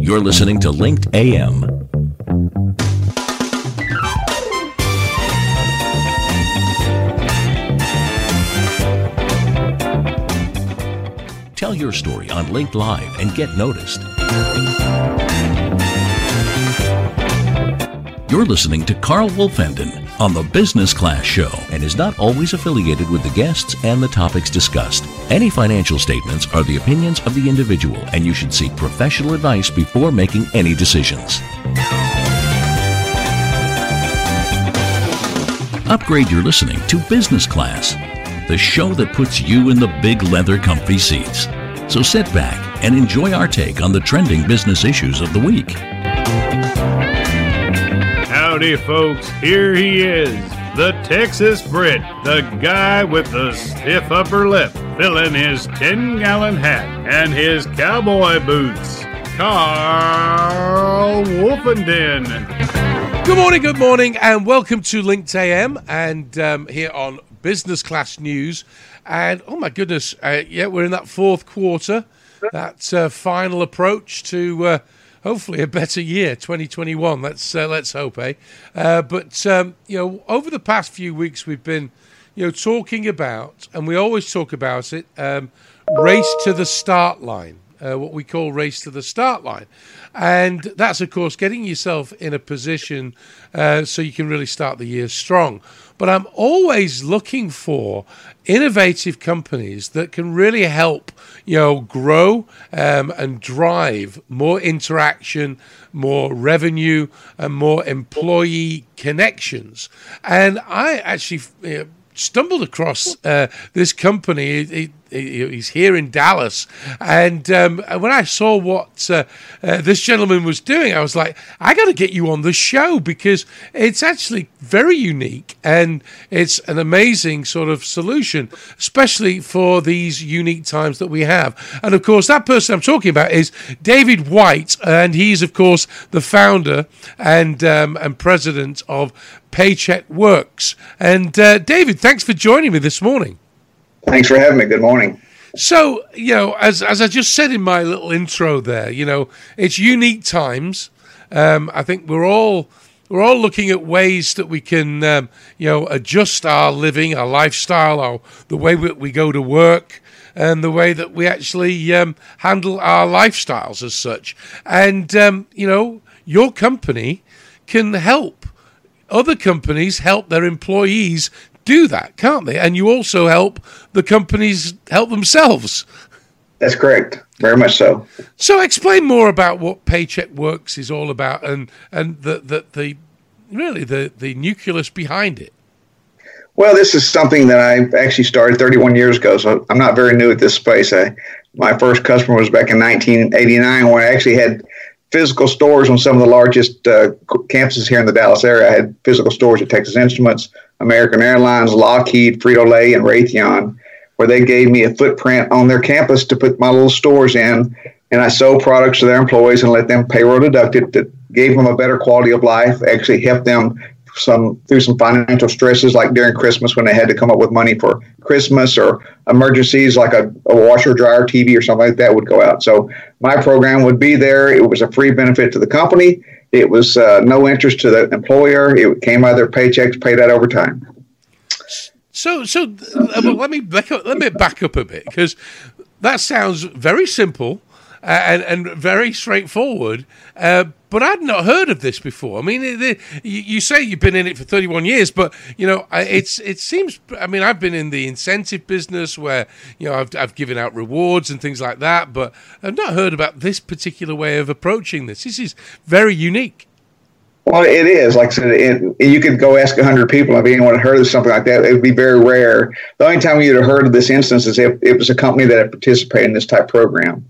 You're listening to Linked AM. Tell your story on Linked Live and get noticed. You're listening to Carl Wolfenden on the Business Class Show and is not always affiliated with the guests and the topics discussed. Any financial statements are the opinions of the individual, and you should seek professional advice before making any decisions. Upgrade your listening to Business Class, the show that puts you in the big leather comfy seats. So sit back and enjoy our take on the trending business issues of the week. Howdy, folks. Here he is, the Texas Brit, the guy with the stiff upper lip, filling his 10 gallon hat and his cowboy boots. Carl Wolfenden. Good morning, good morning, and welcome to Linked AM and um, here on Business Class News. And oh my goodness, uh, yeah, we're in that fourth quarter, that uh, final approach to. Uh, hopefully a better year, 2021. Let's uh, let's hope, eh? Uh, but um, you know, over the past few weeks, we've been you know talking about, and we always talk about it, um, race to the start line. Uh, what we call race to the start line. And that's, of course, getting yourself in a position uh, so you can really start the year strong. But I'm always looking for innovative companies that can really help, you know, grow um, and drive more interaction, more revenue, and more employee connections. And I actually you know, stumbled across uh, this company. It, it, he's here in Dallas, and um, when I saw what uh, uh, this gentleman was doing, I was like, I got to get you on the show because it's actually very unique and it's an amazing sort of solution, especially for these unique times that we have. And of course, that person I'm talking about is David White, and he's of course the founder and um, and president of Paycheck Works. And uh, David, thanks for joining me this morning. Thanks for having me. Good morning. So, you know, as as I just said in my little intro there, you know, it's unique times. Um, I think we're all we're all looking at ways that we can, um, you know, adjust our living, our lifestyle, our the way we, we go to work, and the way that we actually um, handle our lifestyles as such. And um, you know, your company can help other companies help their employees do that, can't they? And you also help the companies help themselves. That's correct. Very much so. So, explain more about what Paycheck Works is all about, and and the the, the really the the nucleus behind it. Well, this is something that I actually started 31 years ago, so I'm not very new at this space. I, my first customer was back in 1989 when I actually had physical stores on some of the largest uh, campuses here in the Dallas area. I had physical stores at Texas Instruments, American Airlines, Lockheed, Frito Lay, and Raytheon, where they gave me a footprint on their campus to put my little stores in. And I sold products to their employees and let them payroll deduct it that gave them a better quality of life, actually helped them some through some financial stresses like during Christmas when they had to come up with money for Christmas or emergencies like a, a washer, dryer, TV or something like that would go out. So my program would be there. It was a free benefit to the company. It was uh, no interest to the employer. It came out of their paychecks, paid out over time. So, so uh, let me let me back up a bit because that sounds very simple and and very straightforward. Uh, but I'd not heard of this before. I mean, it, you, you, say you've been in it for 31 years, but you know, it's it seems. I mean, I've been in the incentive business where you know I've I've given out rewards and things like that, but I've not heard about this particular way of approaching this. This is very unique. Well, it is. Like I said, it, you could go ask 100 people if anyone had heard of something like that. It would be very rare. The only time you'd have heard of this instance is if it was a company that had participated in this type program.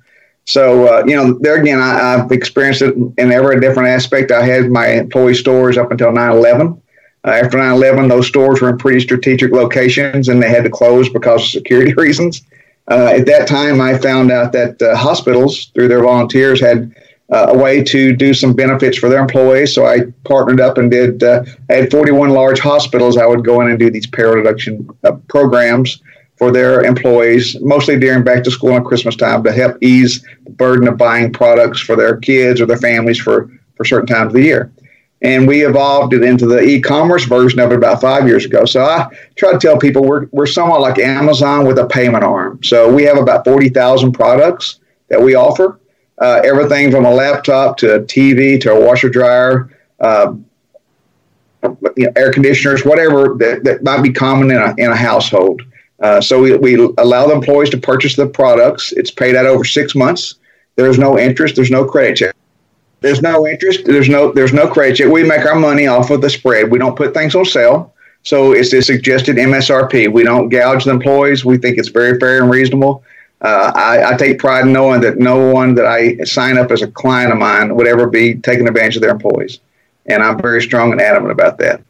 So, uh, you know, there again, I, have experienced it in every different aspect. I had my employee stores up until 9 11. Uh, after 9 11, those stores were in pretty strategic locations and they had to close because of security reasons. Uh, at that time, I found out that uh, hospitals, through their volunteers, had uh, a way to do some benefits for their employees. So I partnered up and did. Uh, I had 41 large hospitals. I would go in and do these payroll deduction programs for their employees, mostly during back to school and Christmas time, to help ease the burden of buying products for their kids or their families for, for certain times of the year. And we evolved it into the e commerce version of it about five years ago. So I try to tell people we're, we're somewhat like Amazon with a payment arm. So we have about 40,000 products that we offer uh, everything from a laptop to a TV to a washer dryer. Uh, you know, air conditioners, whatever that, that might be common in a, in a household. Uh, so we, we allow the employees to purchase the products. It's paid out over six months. There's no interest. There's no credit check. There's no interest. There's no there's no credit check. We make our money off of the spread. We don't put things on sale. So it's the suggested MSRP. We don't gouge the employees. We think it's very fair and reasonable. Uh, I, I, take pride in knowing that no one that I sign up as a client of mine would ever be taking advantage of their employees, and I'm very strong and adamant about that.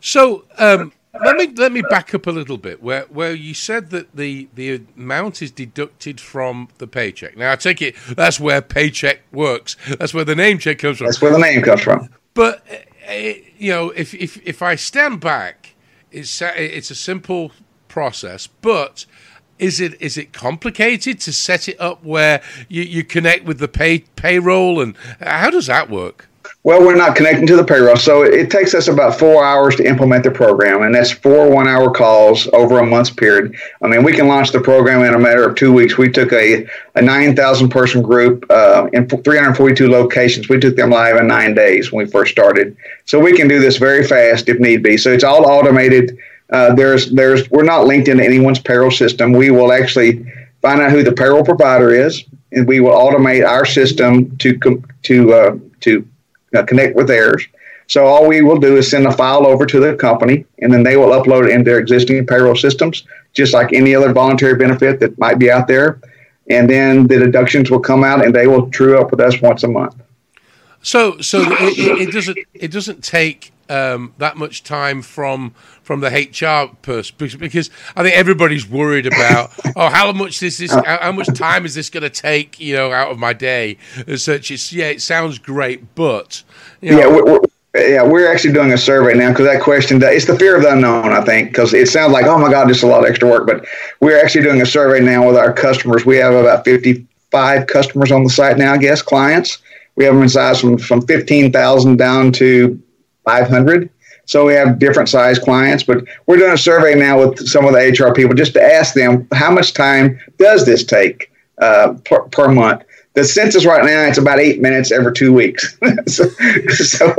So, um, let me let me back up a little bit. Where where you said that the the amount is deducted from the paycheck. Now I take it that's where paycheck works. That's where the name check comes from. That's where the name comes from. But uh, you know, if if if I stand back, it's it's a simple process, but is it is it complicated to set it up where you, you connect with the pay payroll and how does that work? Well, we're not connecting to the payroll. So it takes us about four hours to implement the program, and that's four one hour calls over a month's period. I mean, we can launch the program in a matter of two weeks. We took a, a 9,000 person group uh, in 342 locations. We took them live in nine days when we first started. So we can do this very fast if need be. So it's all automated. Uh, there's, there's, we're not linked into anyone's payroll system. We will actually find out who the payroll provider is, and we will automate our system to to uh, to uh, connect with theirs. So all we will do is send a file over to the company, and then they will upload it into their existing payroll systems, just like any other voluntary benefit that might be out there. And then the deductions will come out, and they will true up with us once a month. So, so it, it doesn't it doesn't take um, that much time from from the HR person because I think everybody's worried about oh how much this is how much time is this going to take you know out of my day as such. It's yeah, it sounds great, but you know, yeah. We're, we're, yeah, we're actually doing a survey now because that question, it's the fear of the unknown, I think, because it sounds like, oh my God, this is a lot of extra work. But we're actually doing a survey now with our customers. We have about 55 customers on the site now, I guess, clients. We have them in size from, from 15,000 down to 500. So we have different size clients, but we're doing a survey now with some of the HR people just to ask them how much time does this take uh, per, per, month. The census right now it's about eight minutes every two weeks. so, so,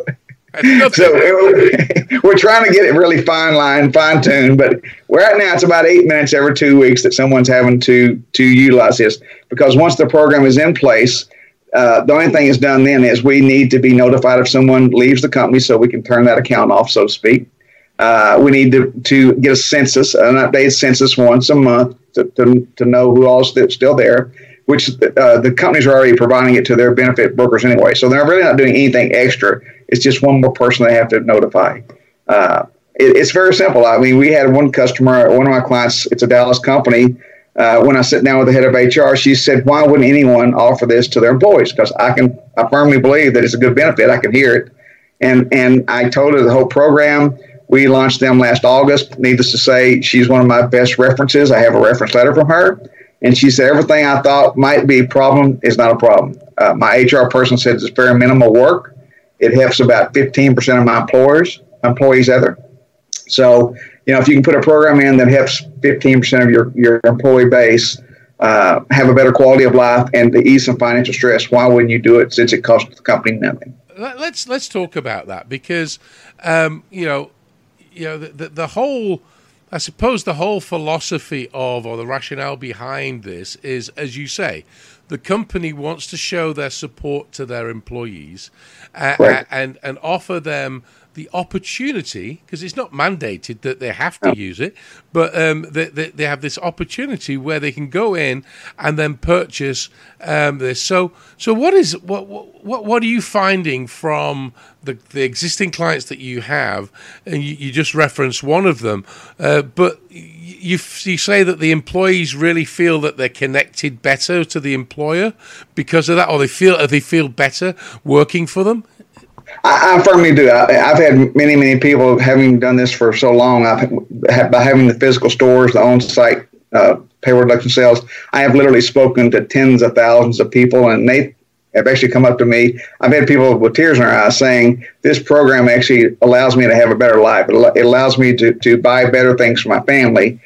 so we're trying to get it really fine line, fine tuned, but right now it's about eight minutes every two weeks that someone's having to to utilize this because once the program is in place uh, the only thing is done then is we need to be notified if someone leaves the company so we can turn that account off, so to speak. Uh, we need to, to get a census, an updated census once a month to, to, to know who all is still there, which uh, the companies are already providing it to their benefit brokers anyway. So they're really not doing anything extra. It's just one more person they have to notify. Uh, it, it's very simple. I mean, we had one customer, one of my clients, it's a Dallas company uh, when I sit down with the head of HR, she said, "Why wouldn't anyone offer this to their employees? Because I can, I firmly believe that it's a good benefit. I can hear it." And and I told her the whole program. We launched them last August. Needless to say, she's one of my best references. I have a reference letter from her, and she said everything I thought might be a problem is not a problem. Uh, my HR person said it's very minimal work. It helps about 15% of my employers, employees either. So you know, if you can put a program in that helps 15% of your, your employee base uh, have a better quality of life and to ease some financial stress, why wouldn't you do it since it costs the company nothing? Let's let's talk about that because um, you know, you know the, the, the whole. I suppose the whole philosophy of or the rationale behind this is, as you say, the company wants to show their support to their employees uh, right. and and offer them the opportunity, because it's not mandated that they have to use it, but um, they, they, they, have this opportunity where they can go in and then purchase um, this. So, so what is what what what are you finding from the, the existing clients that you have? And you, you just referenced one of them, uh, but you you say that the employees really feel that they're connected better to the employer because of that, or they feel they feel better working for them. I, I firmly do. I, have had many, many people having done this for so long. I've by having the physical stores, the on-site uh, payroll deduction sales. I have literally spoken to tens of thousands of people, and they have actually come up to me. I've had people with tears in their eyes saying, "This program actually allows me to have a better life. It allows me to to buy better things for my family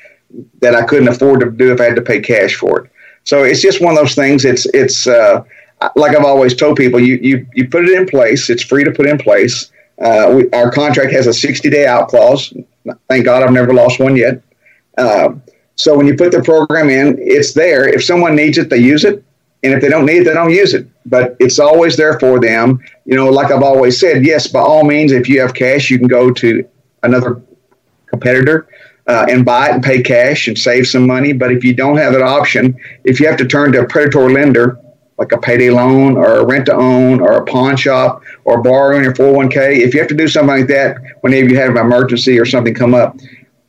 that I couldn't afford to do if I had to pay cash for it." So it's just one of those things. It's it's uh, like I've always told people, you you you put it in place. It's free to put in place. Uh, we, our contract has a 60 day out clause. Thank God I've never lost one yet. Uh, so when you put the program in, it's there. If someone needs it, they use it. And if they don't need it, they don't use it. But it's always there for them. You know, like I've always said, yes, by all means, if you have cash, you can go to another competitor uh, and buy it and pay cash and save some money. But if you don't have that option, if you have to turn to a predatory lender, like a payday loan or a rent to own or a pawn shop or borrowing your 401k, if you have to do something like that whenever you have an emergency or something come up,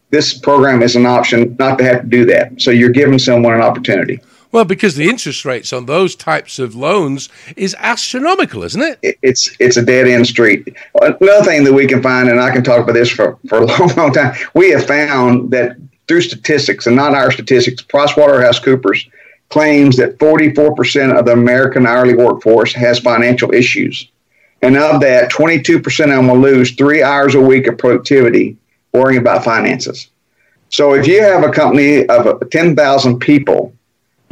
this program is an option not to have to do that. So you're giving someone an opportunity. Well, because the interest rates on those types of loans is astronomical, isn't it? It's it's a dead end street. Another thing that we can find, and I can talk about this for, for a long, long time, we have found that through statistics, and not our statistics, PricewaterhouseCoopers claims that 44% of the American hourly workforce has financial issues. And of that, 22% of them will lose three hours a week of productivity worrying about finances. So if you have a company of 10,000 people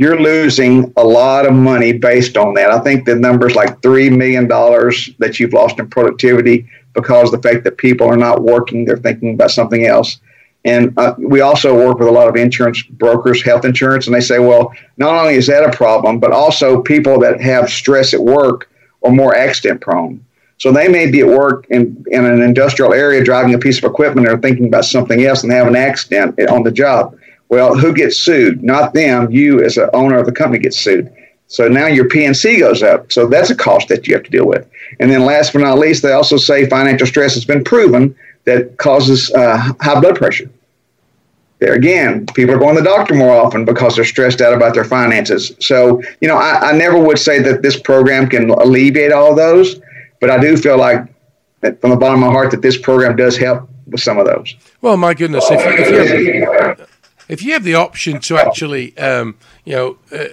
you're losing a lot of money based on that. I think the number is like $3 million that you've lost in productivity because of the fact that people are not working, they're thinking about something else. And uh, we also work with a lot of insurance brokers, health insurance, and they say, well, not only is that a problem, but also people that have stress at work are more accident prone. So they may be at work in, in an industrial area driving a piece of equipment or thinking about something else and have an accident on the job. Well, who gets sued? Not them. You, as an owner of the company, gets sued. So now your P&C goes up. So that's a cost that you have to deal with. And then last but not least, they also say financial stress has been proven that causes uh, high blood pressure. There again, people are going to the doctor more often because they're stressed out about their finances. So, you know, I, I never would say that this program can alleviate all those, but I do feel like from the bottom of my heart that this program does help with some of those. Well, my goodness, if, if you if you have the option to actually, um, you know, uh,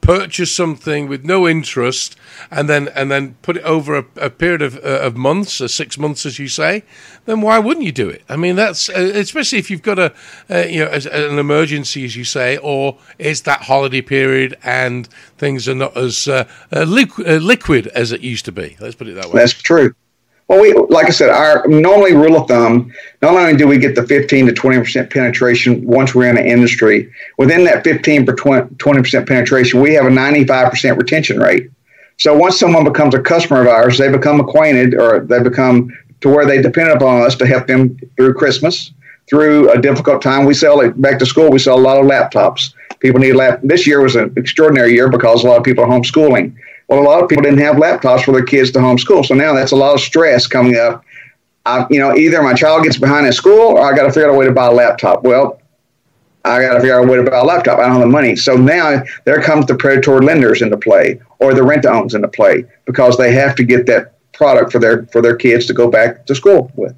purchase something with no interest and then and then put it over a, a period of, uh, of months or six months, as you say, then why wouldn't you do it? I mean, that's uh, especially if you've got a uh, you know an emergency, as you say, or it's that holiday period and things are not as uh, uh, liquid, liquid as it used to be. Let's put it that way. That's true. Well, we like I said, our normally rule of thumb. Not only do we get the 15 to 20 percent penetration once we're in an industry, within that 15 to 20 percent penetration, we have a 95 percent retention rate. So once someone becomes a customer of ours, they become acquainted or they become to where they depend upon us to help them through Christmas, through a difficult time. We sell it back to school. We sell a lot of laptops. People need lap. This year was an extraordinary year because a lot of people are homeschooling. Well, a lot of people didn't have laptops for their kids to homeschool. So now that's a lot of stress coming up. I, you know, either my child gets behind in school or I got to figure out a way to buy a laptop. Well, I got to figure out a way to buy a laptop. I don't have the money. So now there comes the predatory lenders into play or the rent owns into play because they have to get that product for their for their kids to go back to school with.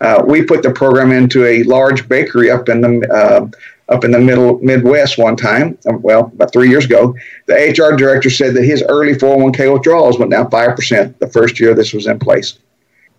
Uh, we put the program into a large bakery up in the uh, up in the middle Midwest one time. Um, well, about three years ago, the HR director said that his early 401k withdrawals went down five percent the first year this was in place.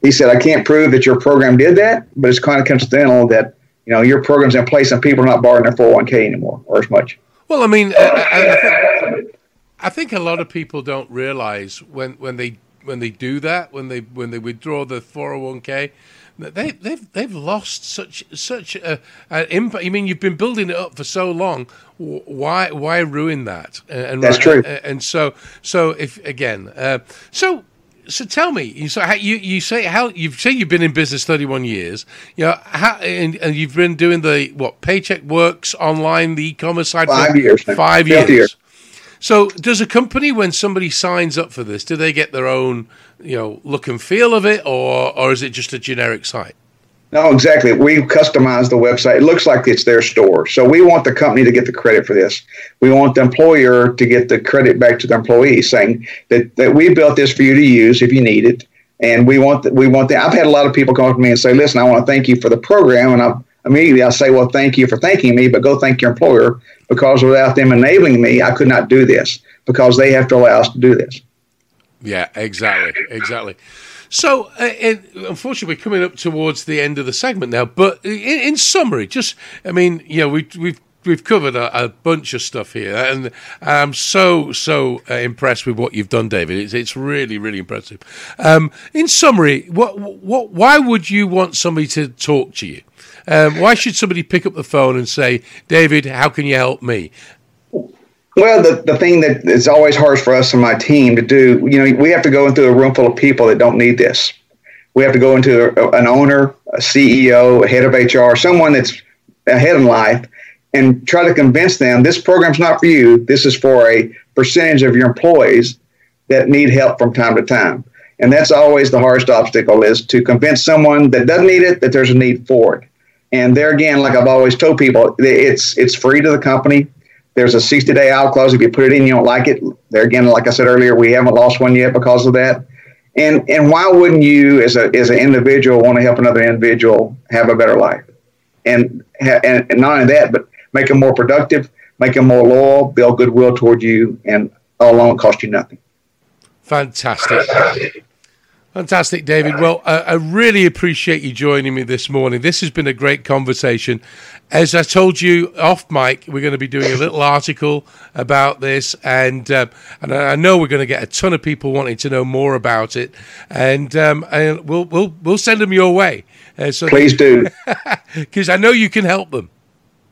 He said, "I can't prove that your program did that, but it's kind of coincidental that you know your program's in place and people are not borrowing their 401k anymore or as much." Well, I mean, I, I, think, I think a lot of people don't realize when when they when they do that when they when they withdraw the 401k they, they've they've lost such such a, an impact. I mean, you've been building it up for so long. Why why ruin that? And that's true. And so so if again, uh, so so tell me, you so how, you you say how you say you've been in business thirty one years. You know how and, and, you've been doing the what Paycheck Works online, the e-commerce side five years. Five years. years. So, does a company, when somebody signs up for this, do they get their own, you know, look and feel of it, or or is it just a generic site? No, exactly. We customize the website. It looks like it's their store. So we want the company to get the credit for this. We want the employer to get the credit back to the employee, saying that, that we built this for you to use if you need it. And we want the, we want the. I've had a lot of people come up to me and say, "Listen, I want to thank you for the program," and I immediately I say, "Well, thank you for thanking me, but go thank your employer because without them enabling me, I could not do this because they have to allow us to do this." Yeah, exactly, exactly. So, uh, unfortunately, we're coming up towards the end of the segment now. But in, in summary, just I mean, you know, we, we've we've covered a, a, bunch of stuff here, and I'm so so uh, impressed with what you've done, David. It's it's really really impressive. Um, in summary, what what why would you want somebody to talk to you? Um, why should somebody pick up the phone and say, David, how can you help me? Well, the, the thing that is always hard for us and my team to do, you know, we have to go into a room full of people that don't need this. We have to go into a, an owner, a CEO, a head of HR, someone that's ahead in life and try to convince them this program's not for you. This is for a percentage of your employees that need help from time to time. And that's always the hardest obstacle is to convince someone that doesn't need it that there's a need for it. And there again, like I've always told people, it's it's free to the company. There's a 60 day out clause. If you put it in, you don't like it. There again, like I said earlier, we haven't lost one yet because of that. And and why wouldn't you, as a as an individual, want to help another individual have a better life? And and, and not only that, but make them more productive, make them more loyal, build goodwill toward you, and all along cost you nothing. Fantastic. Fantastic, David. Well, uh, I really appreciate you joining me this morning. This has been a great conversation. As I told you off mic, we're going to be doing a little article about this, and uh, and I know we're going to get a ton of people wanting to know more about it, and um, and we'll we'll we'll send them your way. Uh, so Please do, because I know you can help them.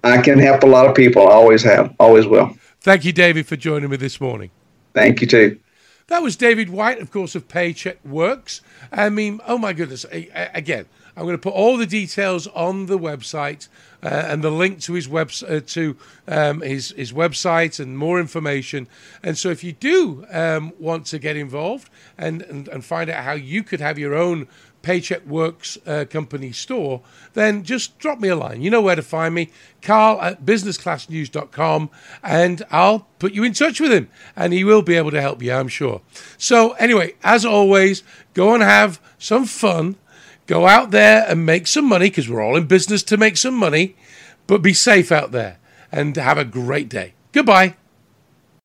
I can help a lot of people. I always have, always will. Thank you, David, for joining me this morning. Thank you, too. That was David White, of course, of Paycheck Works. I mean, oh my goodness. Again, I'm going to put all the details on the website uh, and the link to his web uh, to um, his his website and more information. And so, if you do um, want to get involved and, and and find out how you could have your own Paycheck Works uh, company store, then just drop me a line. You know where to find me, carl at businessclassnews.com, and I'll put you in touch with him, and he will be able to help you, I'm sure. So, anyway, as always, go and have some fun. Go out there and make some money because we're all in business to make some money, but be safe out there and have a great day. Goodbye.